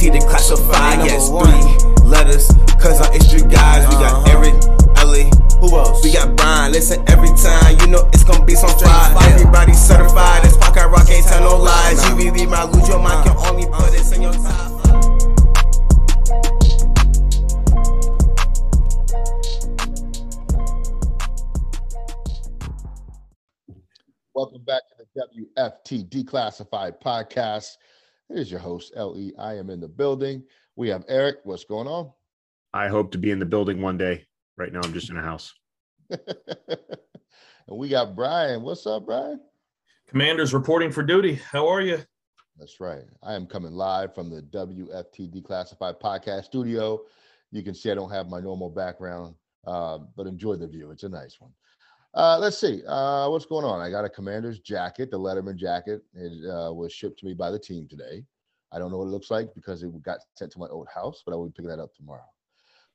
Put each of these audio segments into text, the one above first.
T declassified, yes, three letters. Cause I'm extra guys. We got Uh-huh. Eric, Ellie. Who else? We got Brian. Listen every time. You know it's gonna be some fire. Everybody certified. This pocket rock ain't tell no lies. You really might lose your mind. Can only put this in your top. Welcome back to the WFT Declassified Podcast. Here's your host, LE. I am in the building. We have Eric. What's going on? I hope to be in the building one day. Right now, I'm just in a house. and we got Brian. What's up, Brian? Commanders reporting for duty. How are you? That's right. I am coming live from the WFT Declassified Podcast studio. You can see I don't have my normal background, uh, but enjoy the view. It's a nice one. Uh, let's see. Uh, what's going on? I got a commander's jacket, the Letterman jacket. It uh, was shipped to me by the team today. I don't know what it looks like because it got sent to my old house, but I will be picking that up tomorrow.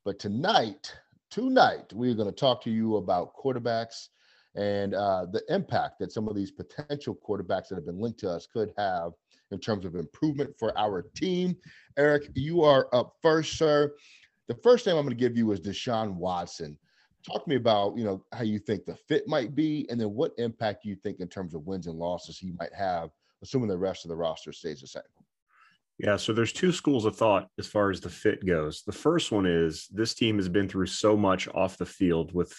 But tonight, tonight, we're going to talk to you about quarterbacks and uh, the impact that some of these potential quarterbacks that have been linked to us could have in terms of improvement for our team. Eric, you are up first, sir. The first name I'm going to give you is Deshaun Watson. Talk to me about, you know, how you think the fit might be, and then what impact you think in terms of wins and losses he might have, assuming the rest of the roster stays the same. Yeah, so there's two schools of thought as far as the fit goes. The first one is this team has been through so much off the field with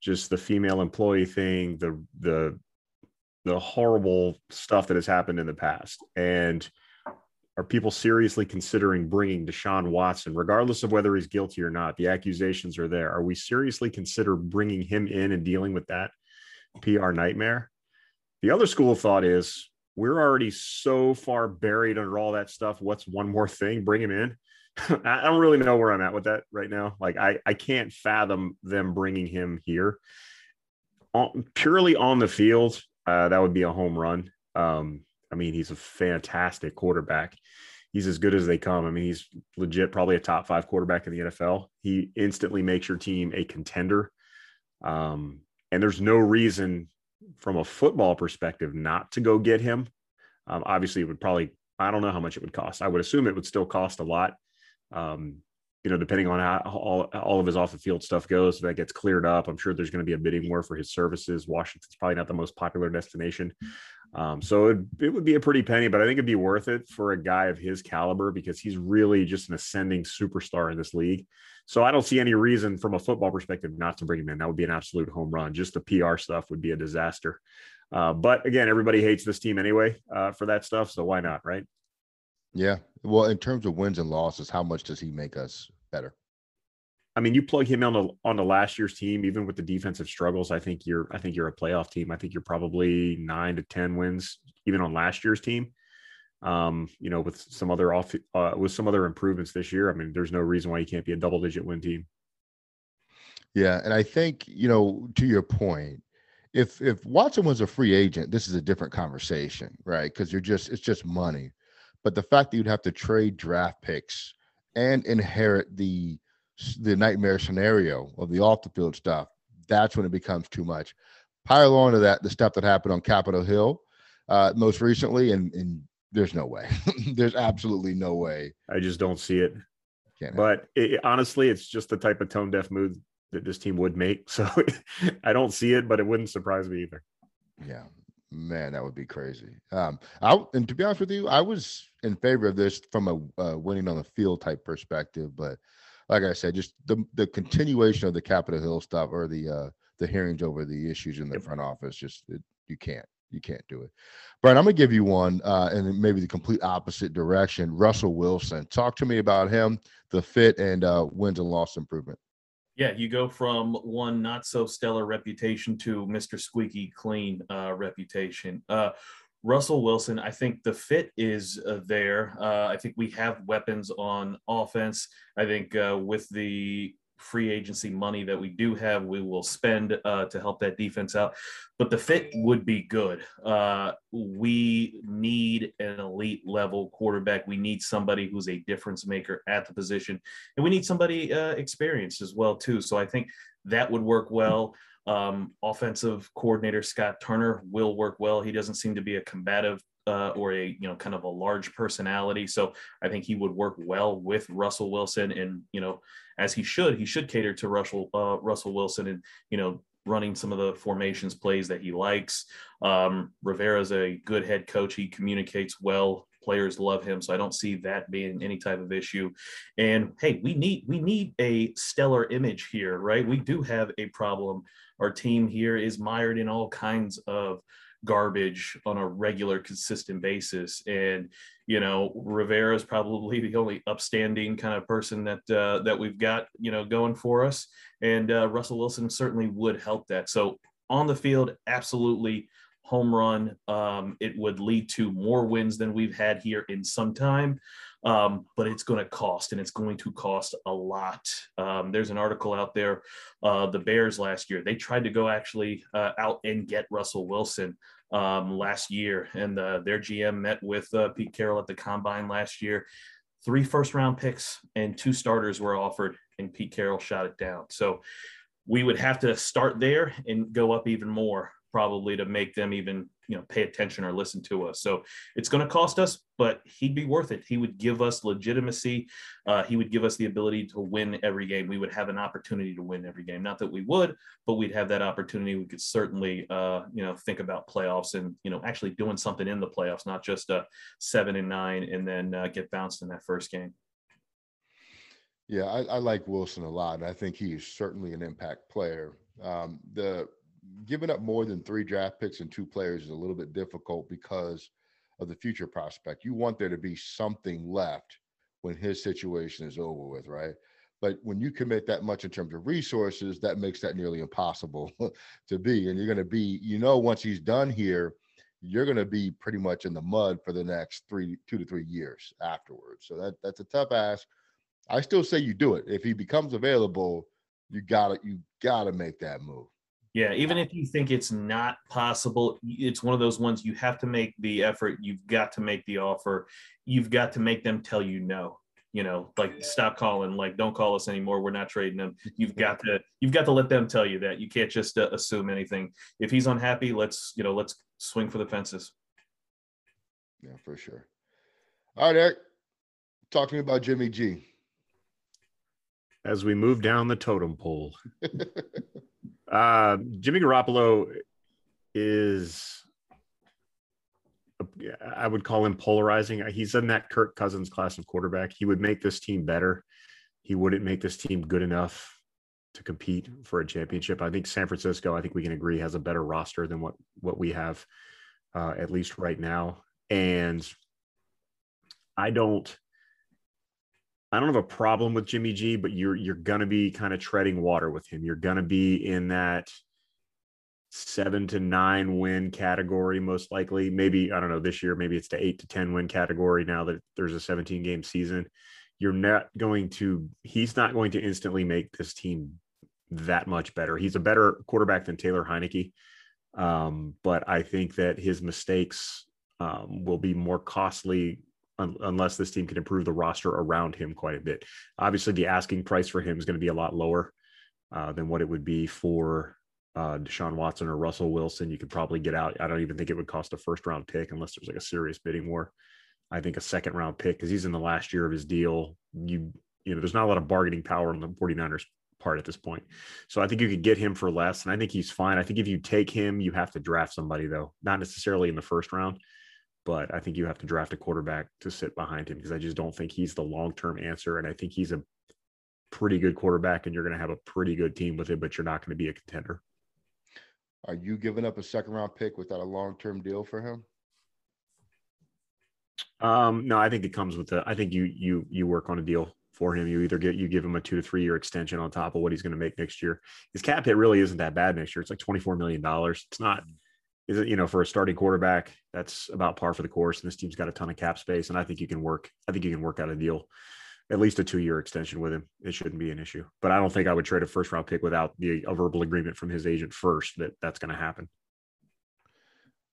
just the female employee thing, the the the horrible stuff that has happened in the past. And are people seriously considering bringing Deshaun Watson, regardless of whether he's guilty or not? The accusations are there. Are we seriously consider bringing him in and dealing with that PR nightmare? The other school of thought is we're already so far buried under all that stuff. What's one more thing? Bring him in. I don't really know where I'm at with that right now. Like I, I can't fathom them bringing him here. On, purely on the field, uh, that would be a home run. Um, I mean, he's a fantastic quarterback. He's as good as they come. I mean, he's legit, probably a top five quarterback in the NFL. He instantly makes your team a contender. Um, and there's no reason from a football perspective not to go get him. Um, obviously, it would probably, I don't know how much it would cost. I would assume it would still cost a lot. Um, you know, depending on how all, all of his off the field stuff goes, if that gets cleared up, I'm sure there's going to be a bidding war for his services. Washington's probably not the most popular destination. Um, so it, it would be a pretty penny, but I think it'd be worth it for a guy of his caliber because he's really just an ascending superstar in this league. So I don't see any reason from a football perspective not to bring him in. That would be an absolute home run. Just the PR stuff would be a disaster. Uh, but again, everybody hates this team anyway uh, for that stuff. So why not, right? Yeah. Well, in terms of wins and losses, how much does he make us better? I mean, you plug him on the on the last year's team, even with the defensive struggles. I think you're I think you're a playoff team. I think you're probably nine to ten wins, even on last year's team. Um, you know, with some other off uh, with some other improvements this year. I mean, there's no reason why you can't be a double digit win team. Yeah, and I think you know to your point, if if Watson was a free agent, this is a different conversation, right? Because you're just it's just money. But the fact that you'd have to trade draft picks and inherit the the nightmare scenario of the off the field stuff, that's when it becomes too much. Pile on to that the stuff that happened on Capitol Hill uh, most recently, and and there's no way. there's absolutely no way. I just don't see it. Can't. But it, honestly, it's just the type of tone deaf move that this team would make. So I don't see it, but it wouldn't surprise me either. Yeah, man, that would be crazy. Um, I and to be honest with you, I was in favor of this from a uh, winning on the field type perspective, but like I said, just the the continuation of the Capitol Hill stuff or the uh the hearings over the issues in the Yep. front office, just it, you can't you can't do it. Brian, I'm gonna give you one, uh, and maybe the complete opposite direction. Russell Wilson, talk to me about him, the fit and uh, wins and loss improvement. Yeah, you go from one not so stellar reputation to Mr. Squeaky Clean uh, reputation. Uh, Russell Wilson, I think the fit is uh, there. Uh, I think we have weapons on offense. I think uh, with the free agency money that we do have, we will spend uh, to help that defense out. But the fit would be good. Uh, we need an elite level quarterback. We need somebody who's a difference maker at the position, and we need somebody uh, experienced as well too. So I think that would work well. Um, offensive coordinator Scott Turner will work well. He doesn't seem to be a combative uh, or a you know kind of a large personality. So I think he would work well with Russell Wilson, and you know as he should, he should cater to Russell uh, Russell Wilson, and you know running some of the formations plays that he likes. Um, Rivera's a good head coach. He communicates well. Players love him, so I don't see that being any type of issue. And hey, we need we need a stellar image here, right? We do have a problem. Our team here is mired in all kinds of garbage on a regular, consistent basis. And you know, Rivera is probably the only upstanding kind of person that uh, that we've got, you know, going for us. And uh, Russell Wilson certainly would help that. So on the field, absolutely home run. Um, it would lead to more wins than we've had here in some time. Um, but it's going to cost, and it's going to cost a lot. Um, there's an article out there. Uh, the Bears last year, they tried to go actually uh, out and get Russell Wilson um, last year, and uh, their GM met with uh, Pete Carroll at the combine last year. Three first round picks and two starters were offered, and Pete Carroll shot it down. So we would have to start there and go up even more probably to make them even you know pay attention or listen to us. So it's going to cost us but he'd be worth it. He would give us legitimacy. Uh, he would give us the ability to win every game. We would have an opportunity to win every game. Not that we would but we'd have that opportunity. We could certainly uh, you know think about playoffs and you know actually doing something in the playoffs not just a seven and nine and then uh, get bounced in that first game. Yeah I, I like wilson a lot and i think he is certainly an impact player. Um, the giving up more than three draft picks and two players is a little bit difficult because of the future prospect. You want there to be something left when his situation is over with, right? But when you commit that much in terms of resources, that makes that nearly impossible to be. And you're going to be, you know, once he's done here, you're going to be pretty much in the mud for the next three, two to three years afterwards. So that that's a tough ask. I still say you do it if he becomes available. You gotta you gotta make that move. Yeah, even if you think it's not possible, it's one of those ones you have to make the effort. You've got to make the offer. You've got to make them tell you no. You know, like stop calling, like don't call us anymore. We're not trading them. You've got to you've got to let them tell you that. You can't just uh, assume anything. If he's unhappy, let's you know let's swing for the fences. Yeah, for sure. All right, Eric, talk to me about Jimmy G. As we move down the totem pole. Uh, Jimmy Garoppolo is, I would call him polarizing. He's in that Kirk Cousins class of quarterback. He would make this team better. He wouldn't make this team good enough to compete for a championship. I think San Francisco, I think we can agree, has a better roster than what what we have, uh, at least right now. And I don't. I don't have a problem with Jimmy G, but you're you're gonna be kind of treading water with him. You're gonna be in that seven to nine win category, most likely. Maybe I don't know this year. Maybe it's the eight to ten win category now that there's a 17 game season. You're not going to. He's not going to instantly make this team that much better. He's a better quarterback than Taylor Heinicke, um, but I think that his mistakes um, will be more costly un- unless this team can improve the roster around him quite a bit. Obviously, the asking price for him is going to be a lot lower uh, than what it would be for uh, Deshaun Watson or Russell Wilson. You could probably get out. I don't even think it would cost a first round pick unless there's like a serious bidding war. I think a second round pick because he's in the last year of his deal. You you know, there's not a lot of bargaining power on the 49ers part at this point. So I think you could get him for less, and I think he's fine. I think if you take him, you have to draft somebody though, not necessarily in the first round but I think you have to draft a quarterback to sit behind him because I just don't think he's the long term answer. And I think he's a pretty good quarterback, and you're going to have a pretty good team with him, but you're not going to be a contender. Are you giving up a second round pick without a long term deal for him? Um, no, I think it comes with the. I think you you you work on a deal for him. You either get you give him a two to three year extension on top of what he's going to make next year. His cap hit really isn't that bad next year. It's like twenty four million dollars. It's not is it you know for a starting quarterback that's about par for the course and this team's got a ton of cap space and i think you can work i think you can work out a deal at least a two year extension with him. It shouldn't be an issue. But i don't think i would trade a first round pick without the a verbal agreement from his agent first that that's going to happen.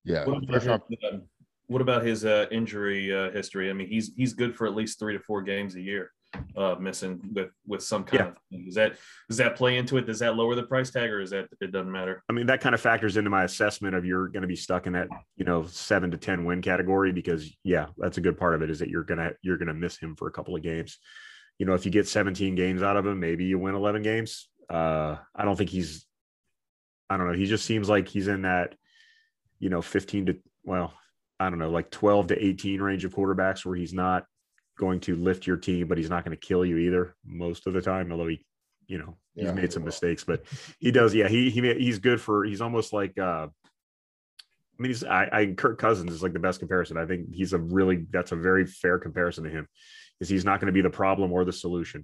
Yeah. What about, his, What about his uh, injury uh, history? I mean, he's he's good for at least three to four games a year, uh, missing with with some kind Yeah. of thing. Does that does that play into it? Does that lower the price tag, or is that it doesn't matter? I mean, that kind of factors into my assessment of you're going to be stuck in that, you know, seven to 10 win category because yeah, that's a good part of it is that you're going to, you're to miss him for a couple of games. You know, if you get 17 games out of him, maybe you win 11 games. Uh, I don't think he's, I don't know. He just seems like he's in that, you know, 15 to, well, I don't know, like 12 to 18 range of quarterbacks where he's not going to lift your team, but he's not going to kill you either most of the time, although he, you know, he's Yeah. made some mistakes, but he does. Yeah, he he he's good for. He's almost like. uh I mean, he's I, I Kirk Cousins is like the best comparison. I think he's a really that's a very fair comparison to him, is he's not going to be the problem or the solution.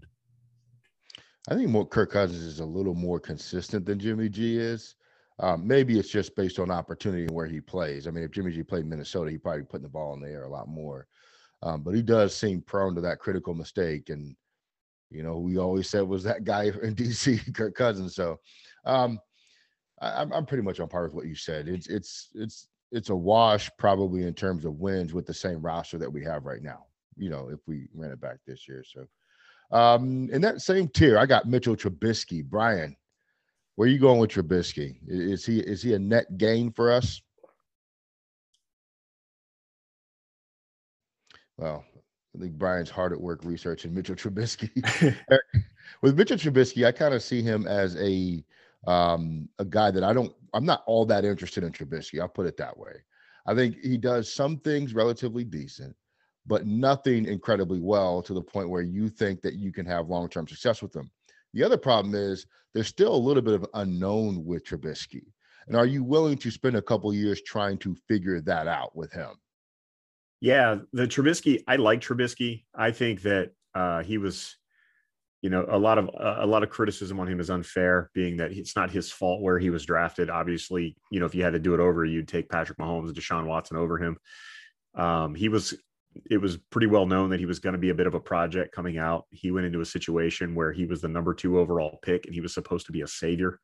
I think more Kirk Cousins is a little more consistent than Jimmy G is. Um, maybe it's just based on opportunity and where he plays. I mean, if Jimmy G played Minnesota, he'd probably be putting the ball in the air a lot more. Um, but he does seem prone to that critical mistake. And, you know, we always said was that guy in DC, Kirk Cousins. So um, I, I'm, I'm pretty much on par with what you said. It's it's it's it's a wash probably in terms of wins with the same roster that we have right now. You know, if we ran it back this year. So um, in that same tier, I got Mitchell Trubisky. Brian, where are you going with Trubisky? Is he is he a net gain for us? Well, I think Brian's hard at work researching Mitchell Trubisky. with Mitchell Trubisky, I kind of see him as a um, a guy that I don't. I'm not all that interested in Trubisky. I'll put it that way. I think he does some things relatively decent, but nothing incredibly well to the point where you think that you can have long term success with him. The other problem is there's still a little bit of unknown with Trubisky. And are you willing to spend a couple years trying to figure that out with him? Yeah, the Trubisky, I like Trubisky. I think that uh, he was, you know, a lot of a lot of criticism on him is unfair, being that it's not his fault where he was drafted. Obviously, you know, if you had to do it over, you'd take Patrick Mahomes Deshaun Watson over him. Um, he was. It was pretty well known that he was going to be a bit of a project coming out. He went into a situation where he was the number two overall pick, and he was supposed to be a savior.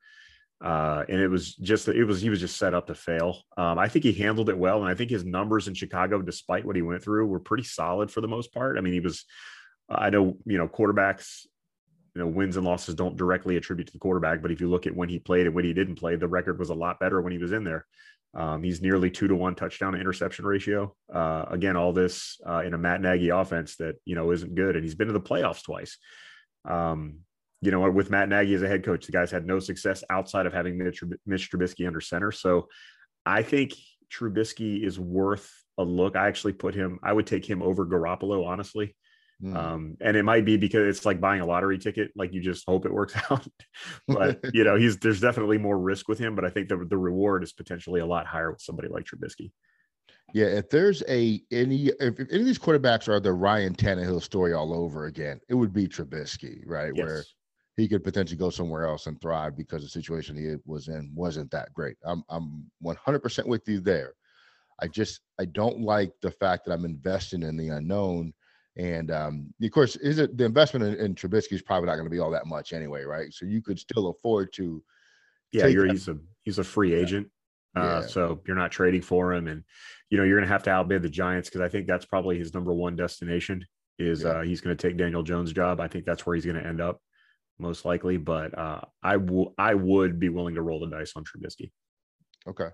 Uh, and it was just it was he was just set up to fail. Um, I think he handled it well, and I think his numbers in Chicago, despite what he went through, were pretty solid for the most part. I mean, he was. I know you know quarterbacks, you know wins and losses don't directly attribute to the quarterback, but if you look at when he played and when he didn't play, the record was a lot better when he was in there. Um, he's nearly two to one touchdown to interception ratio. Uh, again, all this uh, in a Matt Nagy offense that you know isn't good, and he's been to the playoffs twice. Um, you know, with Matt Nagy as a head coach, the guys had no success outside of having Mitch, Mitch Trubisky under center. So I think Trubisky is worth a look. I actually put him, I would take him over Garoppolo, honestly. Hmm. Um, and it might be because it's like buying a lottery ticket, like you just hope it works out. but you know, he's there's definitely more risk with him, but I think the the reward is potentially a lot higher with somebody like Trubisky. Yeah, if there's a any if, if any of these quarterbacks are the Ryan Tannehill story all over again, it would be Trubisky, right? Where he could potentially go somewhere else and thrive because the situation he was in wasn't that great. I'm I'm 100% with you there. I just I don't like the fact that I'm investing in the unknown, and um, of course, is it the investment in, in Trubisky is probably not going to be all that much anyway, right? So you could still afford to. Yeah, you're he's a he's a free agent. Uh, Yeah. so you're not trading for him and you know you're gonna have to outbid the Giants because I think that's probably his number one destination is Yeah. uh he's gonna take Daniel Jones' job. I think that's where he's gonna end up most likely. But uh I will I would be willing to roll the dice on Trubisky. Okay.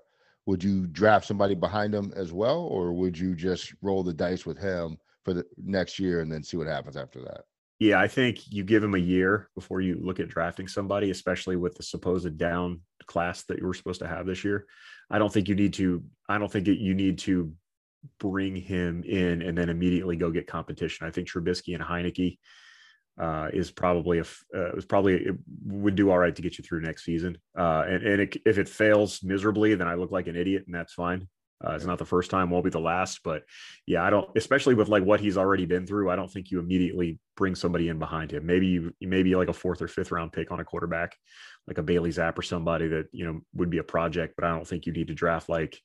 Would you draft somebody behind him as well, or would you just roll the dice with him for the next year and then see what happens after that? Yeah, I think you give him a year before you look at drafting somebody, especially with the supposed down class that you were supposed to have this year. I don't think you need to. I don't think you need to bring him in and then immediately go get competition. I think Trubisky and Heinicke uh, is probably a uh, is probably it would do all right to get you through next season. Uh, and and it, if it fails miserably, then I look like an idiot, and that's fine. Uh, it's not the first time, won't be the last. But yeah, I don't, especially with like what he's already been through. I don't think you immediately bring somebody in behind him. Maybe you maybe like a fourth or fifth round pick on a quarterback, like a Bailey Zappe or somebody that you know would be a project. But I don't think you need to draft like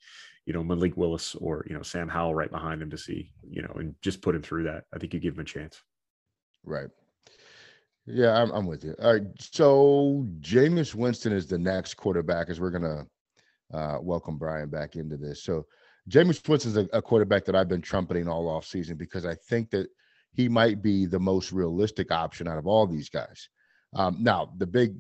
you know Malik Willis or you know Sam Howell right behind him to see you know and just put him through that. I think you give him a chance. Right. Yeah, I'm, I'm with you. All right. So Jameis Winston is the next quarterback as we're gonna uh, welcome Brian back into this. So Jameis Winston's a, a quarterback that I've been trumpeting all off season because I think that he might be the most realistic option out of all these guys. Um, now, the big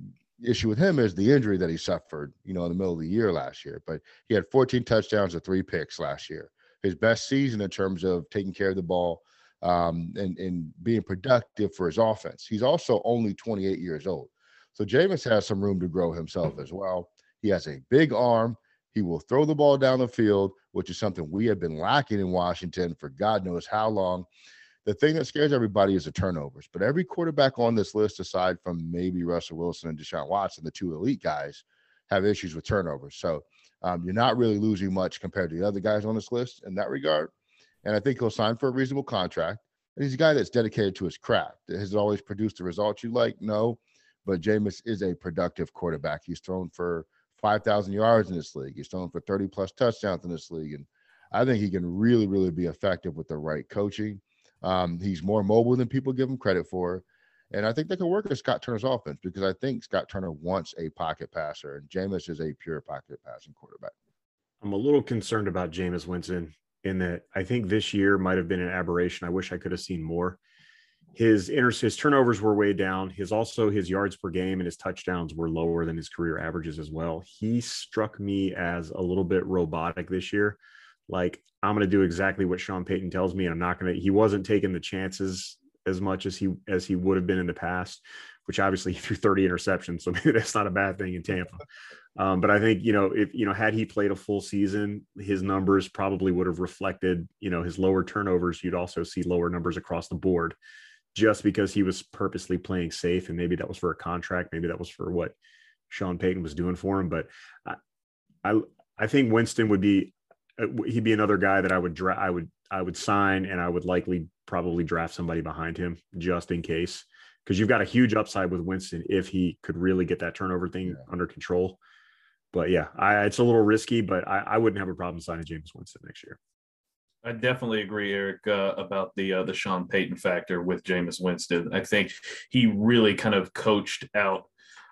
issue with him is the injury that he suffered, you know, in the middle of the year last year. But he had 14 touchdowns and three picks last year. His best season in terms of taking care of the ball um, and, and being productive for his offense. He's also only 28 years old. So Jameis has some room to grow himself as well. He has a big arm. He will throw the ball down the field, which is something we have been lacking in Washington for God knows how long. The thing that scares everybody is the turnovers. But every quarterback on this list, aside from maybe Russell Wilson and Deshaun Watson, the two elite guys, have issues with turnovers. So um, you're not really losing much compared to the other guys on this list in that regard. And I think he'll sign for a reasonable contract. And he's a guy that's dedicated to his craft. Has always produced the results you like? No. But Jameis is a productive quarterback. He's thrown for 5,000 yards in this league. He's thrown for 30 plus touchdowns in this league. And I think he can really, really be effective with the right coaching. Um, he's more mobile than people give him credit for. And I think they can work with Scott Turner's offense because I think Scott Turner wants a pocket passer, and Jameis is a pure pocket passing quarterback. I'm a little concerned about Jameis Winston in that I think this year might have been an aberration. I wish I could have seen more. His inter- his turnovers were way down. His also his yards per game and his touchdowns were lower than his career averages as well. He struck me as a little bit robotic this year like I'm going to do exactly what Sean Payton tells me. And I'm not going to, he wasn't taking the chances as much as he, as he would have been in the past, which obviously he threw 30 interceptions. So maybe that's not a bad thing in Tampa. Um, but I think, you know, if, you know, had he played a full season, his numbers probably would have reflected, you know, his lower turnovers. You'd also see lower numbers across the board just because he was purposely playing safe. And maybe that was for a contract. Maybe that was for what Sean Payton was doing for him. But I, I, I think Winston would be uh, he'd be another guy that I would dra- I would I would sign and I would likely probably draft somebody behind him just in case because you've got a huge upside with Winston if he could really get that turnover thing yeah. under control. But yeah, I, it's a little risky, but I, I, wouldn't have a problem signing Jameis Winston next year. I definitely agree, Eric, uh, about the uh, the Sean Payton factor with Jameis Winston. I think he really kind of coached out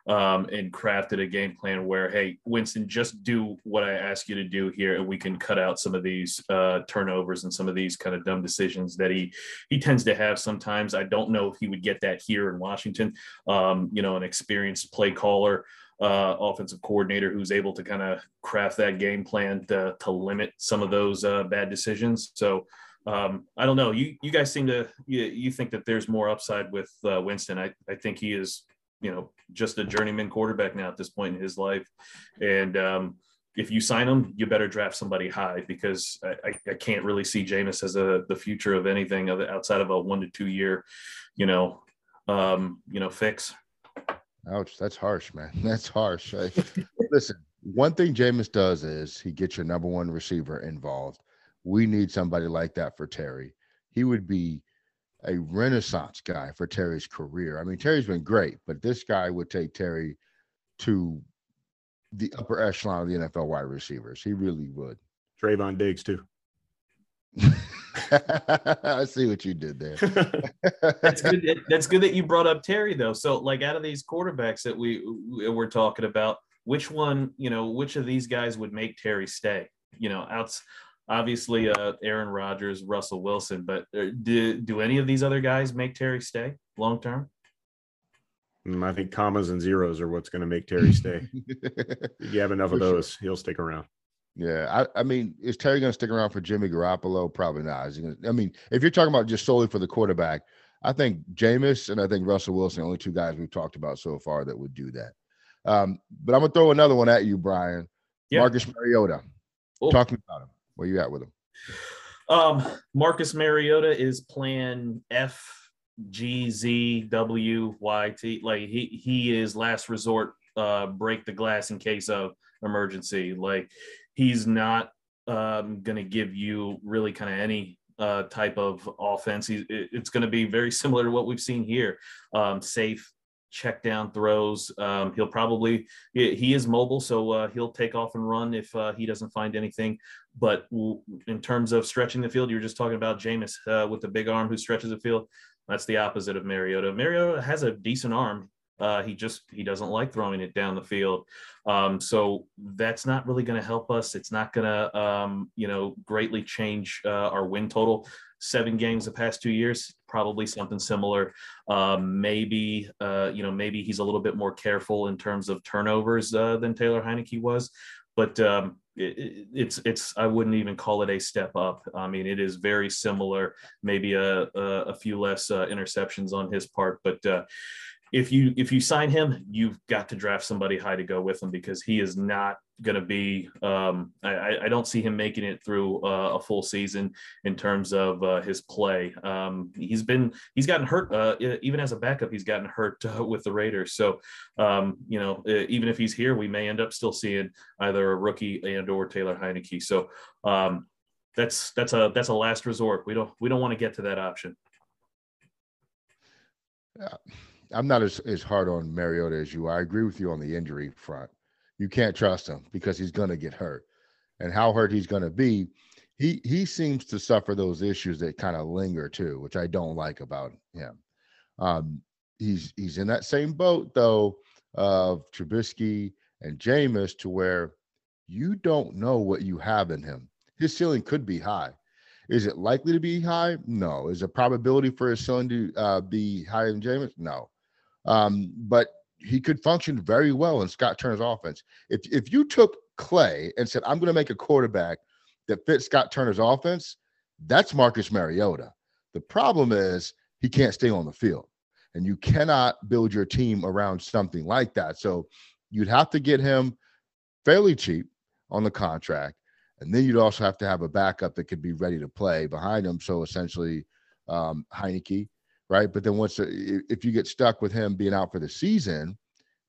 um, and crafted a game plan where, hey, Winston, just do what I ask you to do here, and we can cut out some of these uh, turnovers and some of these kind of dumb decisions that he he tends to have sometimes. I don't know if he would get that here in Washington. Um, you know, an experienced play caller. Uh, offensive coordinator who's able to kind of craft that game plan to, to limit some of those uh, bad decisions. So um, I don't know. You you guys seem to you, you think that there's more upside with uh, Winston. I, I think he is you know just a journeyman quarterback now at this point in his life and um, if you sign him you better draft somebody high because i, I can't really see Jameis as a the future of anything outside of a one to two year you know um, you know fix ouch that's harsh man that's harsh I, listen one thing Jameis does is he gets your number one receiver involved we need somebody like that for terry he would be a renaissance guy for Terry's career. I mean, Terry's been great, but this guy would take Terry to the upper echelon of the NFL wide receivers. He really would. Trevon Diggs too. I see what you did there. that's good. That's good that you brought up Terry though. So, like, out of these quarterbacks that we we're talking about, which one, you know, which of these guys would make Terry stay? You know, outs obviously uh, Aaron Rodgers, Russell Wilson, but uh, do do any of these other guys make Terry stay long term? Mm, I think commas and zeros are what's going to make Terry stay. If you have enough for of those, sure. he'll stick around. Yeah, I, I mean, is Terry going to stick around for Jimmy Garoppolo? Probably not. Gonna, I mean, if you're talking about just solely for the quarterback, I think Jameis and I think Russell Wilson, only two guys we've talked about so far that would do that. Um, but I'm gonna throw another one at you, Brian. Yeah. Marcus Mariota. Oh. Talk me about him. Where you at with him? Um, Marcus Mariota is playing F G Z W Y T. Like he he is last resort. Uh, break the glass in case of emergency. Like he's not um, going to give you really kind of any uh, type of offense. He, it's going to be very similar to what we've seen here. Um, safe, check down throws. Um, he'll probably he, is mobile, so uh, he'll take off and run if uh, he doesn't find anything. But in terms of stretching the field, you are just talking about Jameis uh, with the big arm who stretches the field. That's the opposite of Mariota. Mariota has a decent arm. Uh, he just he doesn't like throwing it down the field. Um, so that's not really going to help us. It's not going to um, you know greatly change uh, our win total. Seven games the past two years, probably something similar. Um, maybe uh, you know maybe he's a little bit more careful in terms of turnovers uh, than Taylor Heinicke was, but um, it, it's it's I wouldn't even call it a step up. I mean, it is very similar. Maybe a a, a few less uh, interceptions on his part, but uh, if you if you sign him, you've got to draft somebody high to go with him because he is not going to be. Um, I, I, don't see him making it through uh, a full season in terms of uh, his play. Um, he's been he's gotten hurt uh, even as a backup. He's gotten hurt uh, with the Raiders. So um, you know even if he's here, we may end up still seeing either a rookie and or Taylor Heinicke. So um, that's that's a that's a last resort. We don't we don't want to get to that option. Yeah. I'm not as, as hard on Mariota as you. I agree with you on the injury front. You can't trust him because he's going to get hurt, and how hurt he's going to be. He he seems to suffer those issues that kind of linger too, which I don't like about him. Um, he's he's in that same boat though of Trubisky and Jameis to where you don't know what you have in him. His ceiling could be high. Is it likely to be high? No. Is the probability for his ceiling to uh, be higher than Jameis? No. Um, but he could function very well in Scott Turner's offense. If if you took Clay and said, I'm going to make a quarterback that fits Scott Turner's offense, that's Marcus Mariota. The problem is he can't stay on the field. And you cannot build your team around something like that. So you'd have to get him fairly cheap on the contract. And then you'd also have to have a backup that could be ready to play behind him. So essentially, um, Heinicke right? But then once if you get stuck with him being out for the season,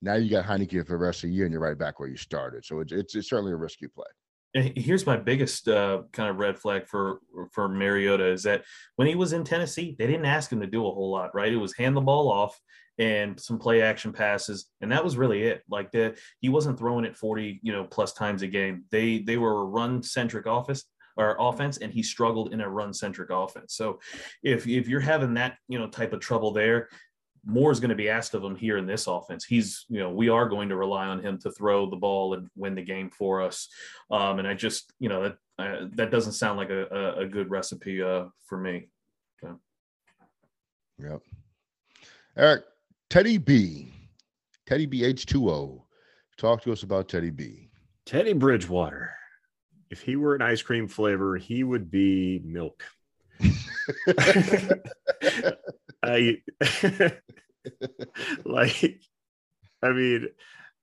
now you got Heinicke for the rest of the year, and you're right back where you started. So it's it's, it's certainly a risky play. And here's my biggest uh, kind of red flag for for Mariota is that when he was in Tennessee, they didn't ask him to do a whole lot, right? It was hand the ball off and some play action passes, and that was really it. Like the he wasn't throwing it 40, you know, plus times a game. They they were a run centric office or offense, and he struggled in a run centric offense. So if if you're having that you know type of trouble there, more is going to be asked of him here in this offense. He's, you know, we are going to rely on him to throw the ball and win the game for us. Um, and I just, you know, that uh, that doesn't sound like a, a, a good recipe uh, for me. So. Yep. Eric, Teddy B, Teddy B H2O. Talk to us about Teddy B. Teddy Bridgewater if he were an ice cream flavor, he would be milk. I like I mean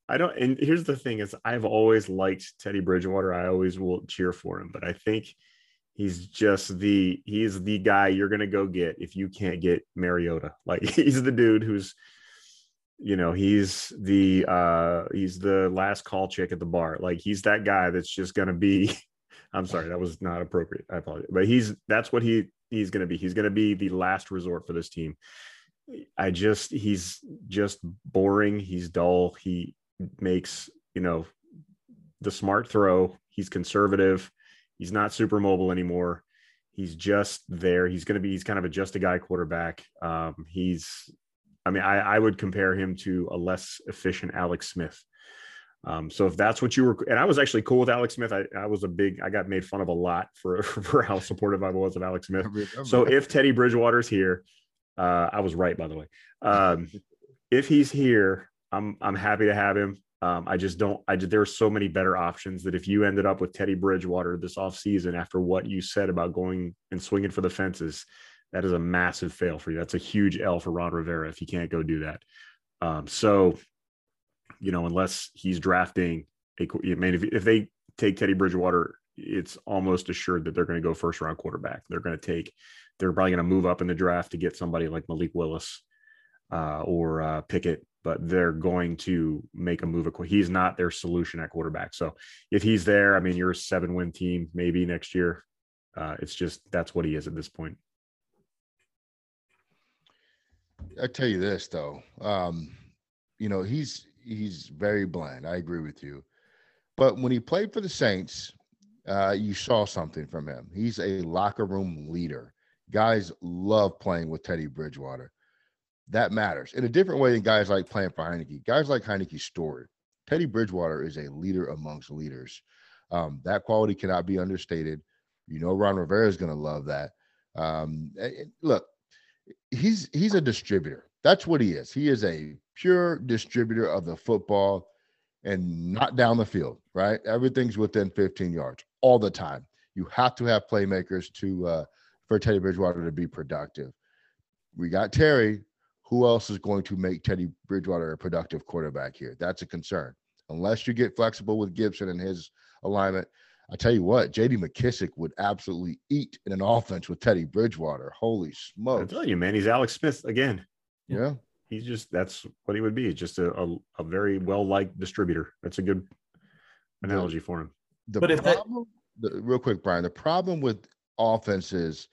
I don't and here's the thing is I've always liked Teddy Bridgewater. I always will cheer for him, but I think he's just the he's the guy you're going to go get if you can't get Mariota. Like he's the dude who's you know he's the uh he's the last call chick at the bar. Like he's that guy that's just to be i'm sorry that was not appropriate. I apologize. But he's that's what he he's to be. He's to be the last resort for this team. I just he's just boring. He's dull. He makes you know the smart throw. He's conservative. He's not super mobile anymore. He's just there. He's to be he's kind of a just a guy quarterback. Um, he's I mean, I, I would compare him to a less efficient Alex Smith. Um, so if that's what you were, and I was actually cool with Alex Smith. I, I was a big, I got made fun of a lot for for how supportive I was of Alex Smith. So if Teddy Bridgewater's here, uh, I was right by the way. Um, if he's here, I'm I'm happy to have him. Um, I just don't. I there are so many better options that if you ended up with Teddy Bridgewater this offseason after what you said about going and swinging for the fences, that is a massive fail for you. That's a huge L for Ron Rivera if he can't go do that. Um, so, you know, unless he's drafting a, I mean, if, if they take Teddy Bridgewater, it's almost assured that they're going to go first round quarterback. They're going to take, they're probably going to move up in the draft to get somebody like Malik Willis uh, or uh, Pickett, but they're going to make a move. He's not their solution at quarterback. So if he's there, I mean, you're a seven win team maybe next year. Uh, it's just that's what he is at this point. I tell you this though, um, you know he's he's very bland. I agree with you, but when he played for the Saints, uh, you saw something from him. He's a locker room leader. Guys love playing with Teddy Bridgewater. that matters in a different way than guys like playing for Heinicke. Guys like Heinicke story. Teddy Bridgewater is a leader amongst leaders. Um, that quality cannot be understated. You know, Ron Rivera is going to love that. Um, look, he's he's a distributor. That's what he is. He is a pure distributor of the football and not down the field, right? Everything's within 15 yards all the time. You have to have playmakers to uh, for Teddy Bridgewater to be productive. We got Terry. Who else is going to make Teddy Bridgewater a productive quarterback here? That's a concern. Unless you get flexible with Gibson and his alignment, I tell you what, J.D. McKissic would absolutely eat in an offense with Teddy Bridgewater. Holy smokes! I tell you, man, he's Alex Smith again. Yeah, he's just that's what he would be. Just a, a, a very well liked distributor. That's a good analogy the, for him. The but problem, that, the, real quick, Brian, the problem with offenses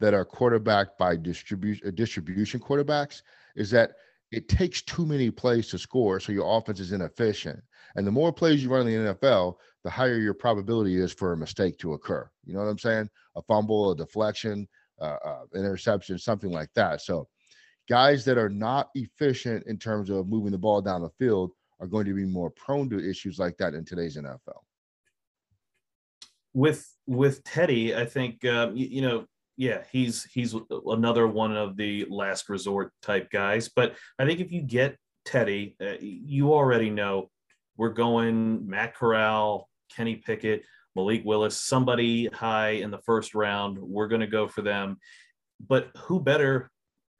that are quarterbacked by distribution uh, distribution quarterbacks is that it takes too many plays to score, so your offense is inefficient. And the more plays you run in the NFL, the higher your probability is for a mistake to occur. You know what I'm saying? A fumble, a deflection, uh, uh, interception, something like that. So, guys that are not efficient in terms of moving the ball down the field are going to be more prone to issues like that in today's NFL. With with Teddy, I think um, you, you know yeah, he's he's another one of the last resort type guys. But I think if you get Teddy, uh, you already know we're going Matt Corral, Kenny Pickett, Malik Willis, somebody high in the first round. We're going to go for them. But who better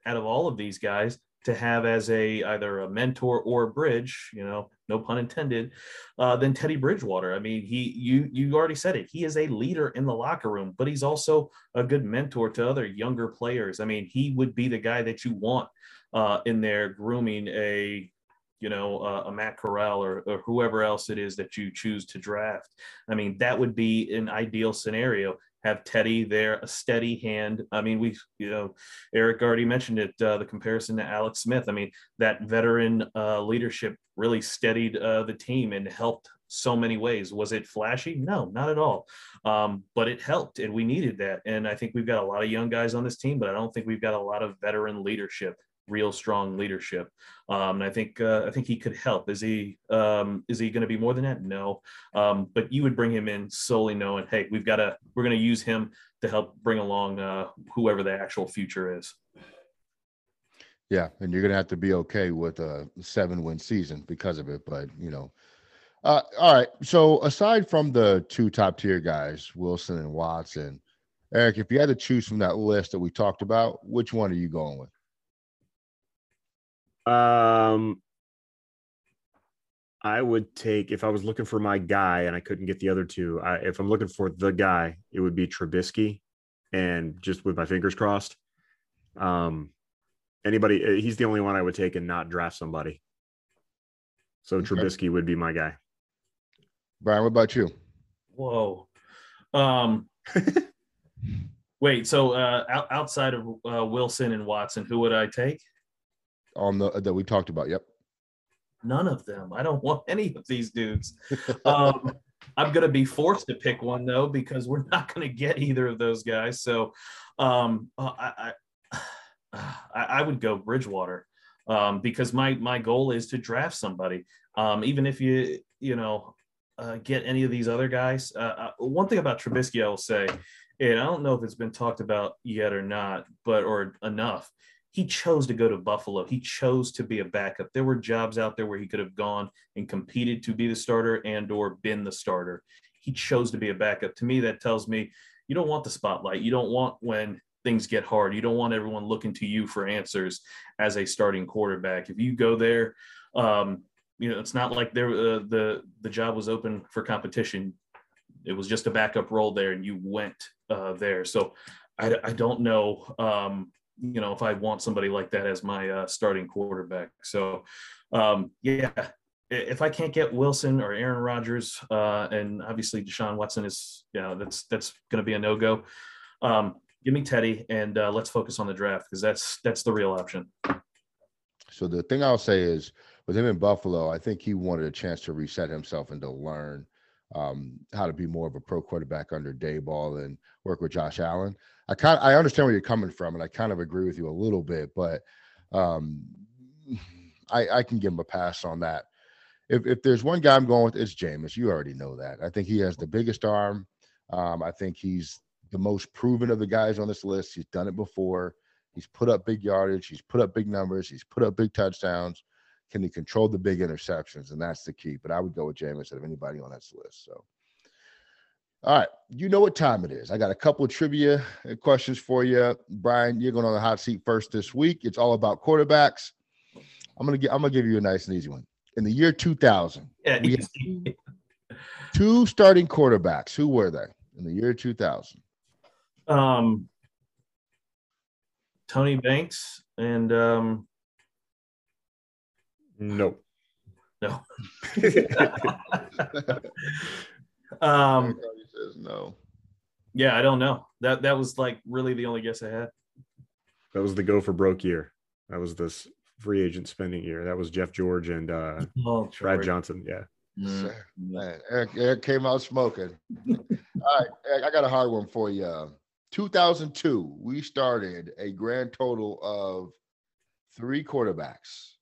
out of all of these guys to have as a either a mentor or a bridge, you know, no pun intended, uh, than Teddy Bridgewater. I mean, he you you already said it. He is a leader in the locker room, but he's also a good mentor to other younger players. I mean, he would be the guy that you want uh, in there grooming a you know, uh, a Matt Corral or, or whoever else it is that you choose to draft. I mean, that would be an ideal scenario. Have Teddy there, a steady hand. I mean, we, you know, Eric already mentioned it, uh, the comparison to Alex Smith. I mean, that veteran uh, leadership really steadied uh, the team and helped so many ways. Was it flashy? No, not at all. Um, but it helped, and we needed that. And I think we've got a lot of young guys on this team, but I don't think we've got a lot of veteran leadership real strong leadership. Um, and I think uh, I think he could help. Is he um, is he going to be more than that? No. Um, but you would bring him in solely knowing, hey, we've got to we're going to use him to help bring along uh, whoever the actual future is. Yeah, and you're going to have to be okay with a seven win season because of it. But you know, uh, all right. So aside from the two top tier guys, Wilson and Watson, Eric, if you had to choose from that list that we talked about, which one are you going with? Um, I would take if I was looking for my guy and I couldn't get the other two. I, if I'm looking for the guy, it would be Trubisky, and just with my fingers crossed. Um, anybody, uh, he's the only one I would take and not draft somebody. So okay. Trubisky would be my guy. Brian, what about you? Whoa. Um, wait. So uh, outside of uh, Wilson and Watson, who would I take? On the that we talked about. Yep. None of them. I don't want any of these dudes. Um, I'm going to be forced to pick one though because we're not going to get either of those guys. So um, uh, I, I, I would go Bridgewater um, because my my goal is to draft somebody. Um, even if you you know uh, get any of these other guys. Uh, uh, one thing about Trubisky, I will say, and I don't know if it's been talked about yet or not, but or enough he chose to go to Buffalo. He chose to be a backup. There were jobs out there where he could have gone and competed to be the starter and or been the starter. He chose to be a backup. To me, that tells me you don't want the spotlight. You don't want when things get hard. You don't want everyone looking to you for answers as a starting quarterback. If you go there, um, you know it's not like there uh, the the job was open for competition. It was just a backup role there, and you went uh, there. So I, I don't know. Um, you know, if I want somebody like that as my uh, starting quarterback. So, um, yeah, if I can't get Wilson or Aaron Rodgers, uh, and obviously Deshaun Watson is, you know, that's that's going to be a no go. Um, give me Teddy, and uh, let's focus on the draft because that's that's the real option. So the thing I'll say is, with him in Buffalo, I think he wanted a chance to reset himself and to learn um, how to be more of a pro quarterback under Daboll and work with Josh Allen. I kind I understand where you're coming from, and I kind of agree with you a little bit, but Um, I, I can give him a pass on that. If if there's one guy I'm going with, it's Jameis. You already know that. I think he has the biggest arm. Um, I think he's the most proven of the guys on this list. He's done it before. He's put up big yardage. He's put up big numbers. He's put up big touchdowns. Can he control the big interceptions? And that's the key. But I would go with Jameis out of anybody on this list. So, all right, you know what time it is. I got a couple of trivia uh, questions for you, Brian. You're going on the hot seat first this week. It's all about quarterbacks. I'm gonna get. I'm gonna give you a nice and easy one. In the year 2000, Yeah, we two starting quarterbacks. Who were they in the year 2000? um, Tony Banks and um, Nope. no. um, Everybody says no. yeah, I don't know. That that was like really the only guess I had. That was the go for broke year. That was this free agent spending year. That was Jeff George and uh, Oh, Brad Johnson. Yeah. Mm. Sir. Man, Eric, Eric came out smoking. All right, Eric, I got a hard one for you. 2002, we started a grand total of three quarterbacks.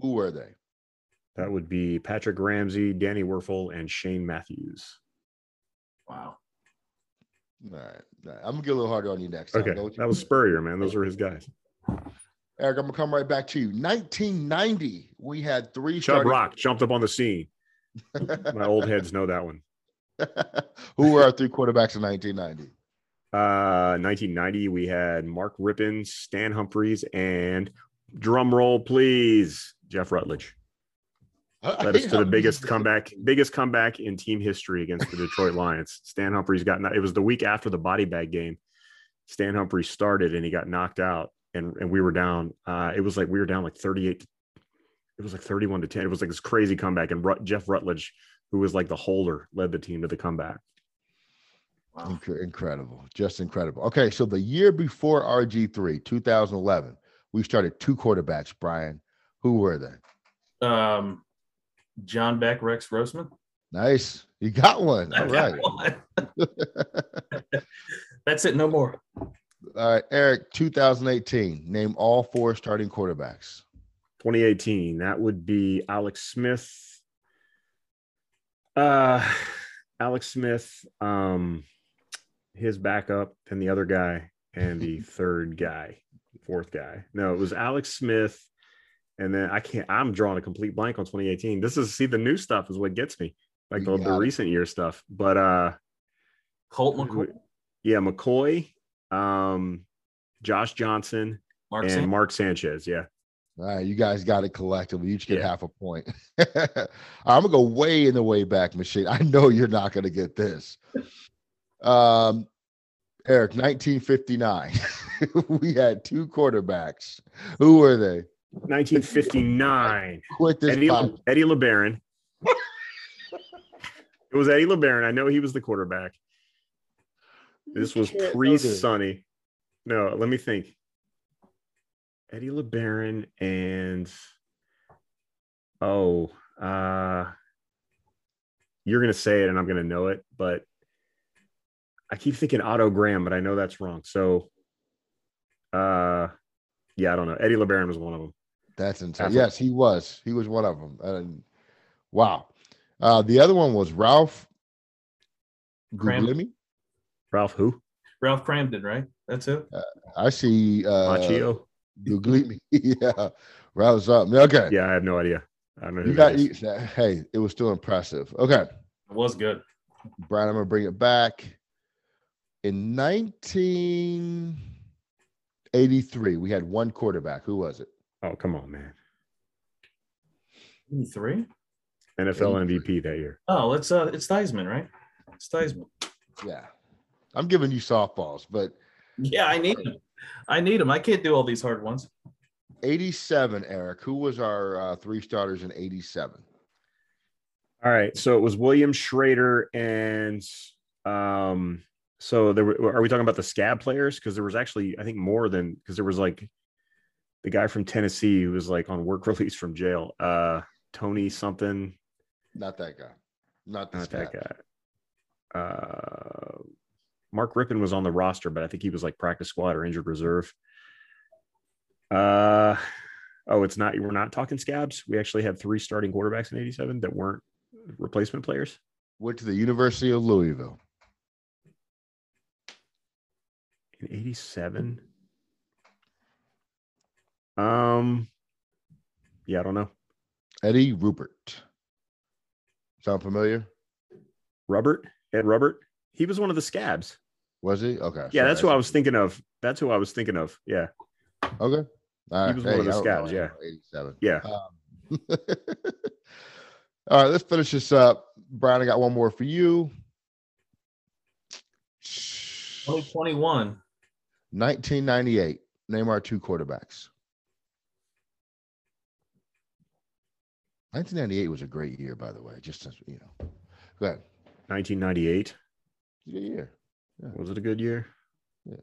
Who were they? That would be Patrick Ramsey, Danny Wuerffel, and Shane Matthews. Wow. All right, all right, I'm gonna get a little harder on you next. Okay. Go with That was Spurrier, man. Those were his guys. Eric. I'm gonna come right back to you. 1990, we had three. Chubb starting- Rock jumped up on the scene. My old heads know that one. Who were our three quarterbacks in 1990? Uh, 1990, we had Mark Rypien, Stan Humphries, and drum roll, please, Jeff Rutledge. Led us to the biggest comeback, biggest comeback in team history against the Detroit Lions. Stan Humphries got it was the week after the body bag game. Stan Humphries started and he got knocked out, and and we were down. Uh, it was like we were down like 38. It was like 31 to 10. It was like this crazy comeback, and Rut, Jeff Rutledge, who was like the holder, led the team to the comeback. Wow. Incredible, just incredible. Okay, so the year before RG3, 2011, we started two quarterbacks. Brian, who were they? Um, John Beck, Rex Grossman. Nice, you got one. All I right, one. That's it. No more. all right, Eric. 2018. Name all four starting quarterbacks. 2018, that would be Alex Smith. Uh Alex Smith, um, his backup, and the other guy, and the third guy, fourth guy. No, it was Alex Smith. And then I can't, I'm drawing a complete blank on 2018. This is see the new stuff is what gets me, like the, the recent year stuff. But uh Colt McCoy, yeah, McCoy, um, Josh Johnson, Mark and Sanchez. Mark Sanchez. Yeah. All right, you guys got it collectively. You each get Yeah. half a point. I'm gonna go way in the way back machine. I know you're not gonna get this. Um, Eric, 1959. we had two quarterbacks. Who were they? 1959. Quit this Eddie, pod- Eddie LeBaron. it was Eddie LeBaron. I know he was the quarterback. This was pre this. Sonny. No, let me think. Eddie LeBaron and oh, uh, you're gonna say it and I'm gonna know it, but I keep thinking Otto Graham, but I know that's wrong. So, uh, yeah, I don't know. Eddie LeBaron was one of them. That's insane. Affle. Yes, he was. He was one of them. And wow. Uh, the other one was Ralph Cram- Guglielmi. Ralph who? Ralph Kramden, right? That's it. I see uh Machio. Guglielmi. yeah. Ralph's up. Okay. Yeah, I have no idea. I don't know who You got you, hey, it was still impressive. Okay. It was good. Brian, I'm gonna bring it back. In 1983, we had one quarterback. Who was it? Oh, come on, man. Three. NFL MVP that year. Oh, it's uh, it's Theismann, right? It's Theismann. Yeah. I'm giving you softballs, but Yeah, I need him. I need them. I can't do all these hard ones. 87, Eric. Who was our uh, three starters in 87? All right. So it was William Schroeder and um so there were are we talking about the scab players? Because there was actually, I think, more than because there was like the guy from Tennessee who was like on work release from jail. Uh Tony something, Not that guy. Not this not guy. that guy. Uh Mark Rypien was on the roster, but I think he was like practice squad or injured reserve. Uh, oh, it's not. We're not talking scabs. We actually had three starting quarterbacks in '87 that weren't replacement players. Went to the University of Louisville. In '87. Um, yeah, I don't know. Eddie Rubbert. Sound familiar? Robert Ed Robert. He was one of the scabs. Was he? Okay. Yeah, sorry, that's who I was thinking of. That's who I was thinking of. Yeah, Okay. All He was one of the I scabs, yeah. 87. yeah. Um, all right, let's finish this up. Brian, I got one more for you. 2021. 1998. Name our two quarterbacks. 1998 was a great year, by the way. Just as you know, go ahead. 1998. Good year. Was it a good year? Yeah.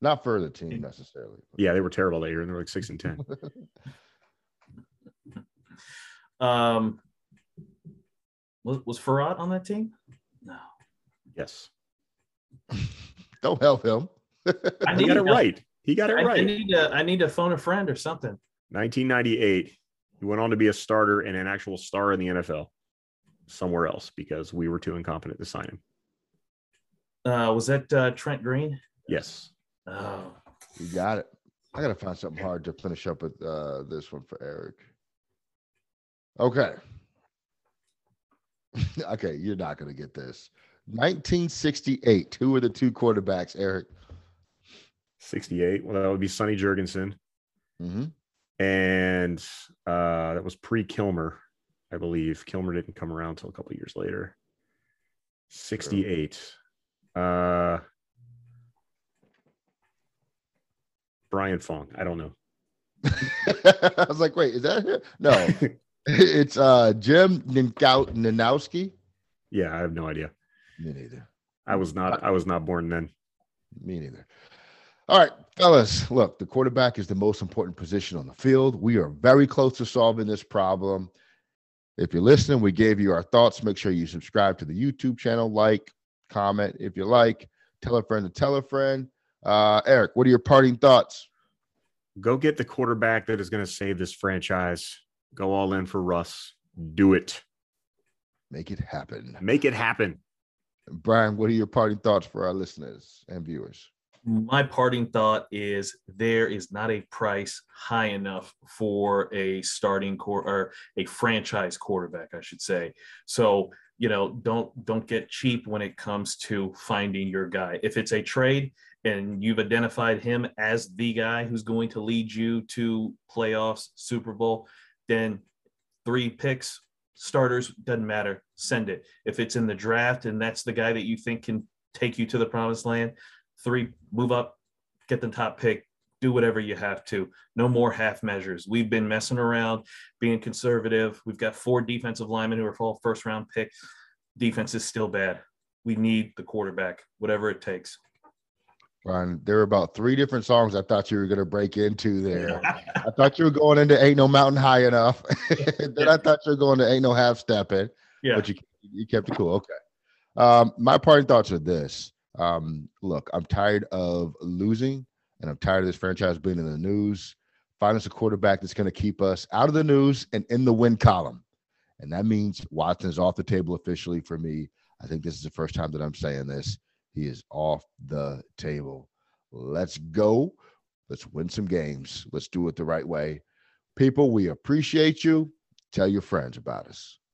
Not for the team necessarily. Yeah, they were terrible that year, and they were like six and ten. Um, was was Frerotte on that team? No. yes, Don't help him. I he got it right. He got it I, I right. need to I need to phone a friend or something. 1998. He went on to be a starter and an actual star in the NFL somewhere else because we were too incompetent to sign him. Uh, was that uh, Trent Green? Yes. Oh, You got it. I gotta find something hard to finish up with uh, this one for Eric. Okay. okay, you're not gonna get this. 1968. Who were the two quarterbacks, Eric? 68. Well, that would be Sonny Jurgensen. hmm And uh, that was pre Kilmer, I believe. Kilmer didn't come around until a couple years later. 68. Uh, Brian Fong. I don't know. I was like, wait, is that him? No, it's uh Jim Ninkau- Ninowski. yeah, I have no idea. Me neither. I was not. I was not born then. Me neither. All right, fellas. Look, the quarterback is the most important position on the field. We are very close to solving this problem. If you're listening, we gave you our thoughts. Make sure you subscribe to the YouTube channel, like, comment if you like, tell a friend to tell a friend. Uh, Eric, what are your parting thoughts? Go get the quarterback that is going to save this franchise. Go all in for Russ. Do it. Make it happen. Make it happen. Brian, what are your parting thoughts for our listeners and viewers? My parting thought is there is not a price high enough for a starting core or a franchise quarterback, I should say. So you know, don't don't get cheap when it comes to finding your guy. If it's a trade and you've identified him as the guy who's going to lead you to playoffs, Super Bowl, then three picks, starters, doesn't matter. Send it. If it's in the draft and that's the guy that you think can take you to the promised land, three, move up, get the top pick, do whatever you have to. No more half measures. We've been messing around, being conservative. We've got four defensive linemen who are all first round pick. Defense is still bad. We need the quarterback, whatever it takes. Brian, there were about three different songs I thought you were going to break into there. I thought you were going into Ain't No Mountain High Enough. then I thought you were going to Ain't No Half Stepping, yeah. but you, you kept it cool. Okay. Um, my parting thoughts are this. Um, look, I'm tired of losing and I'm tired of this franchise being in the news. Find us a quarterback that's going to keep us out of the news and in the win column. And that means Watson is off the table officially for me. I think this is the first time that I'm saying this. He is off the table. Let's go. Let's win some games. Let's do it the right way. People, we appreciate you. Tell your friends about us.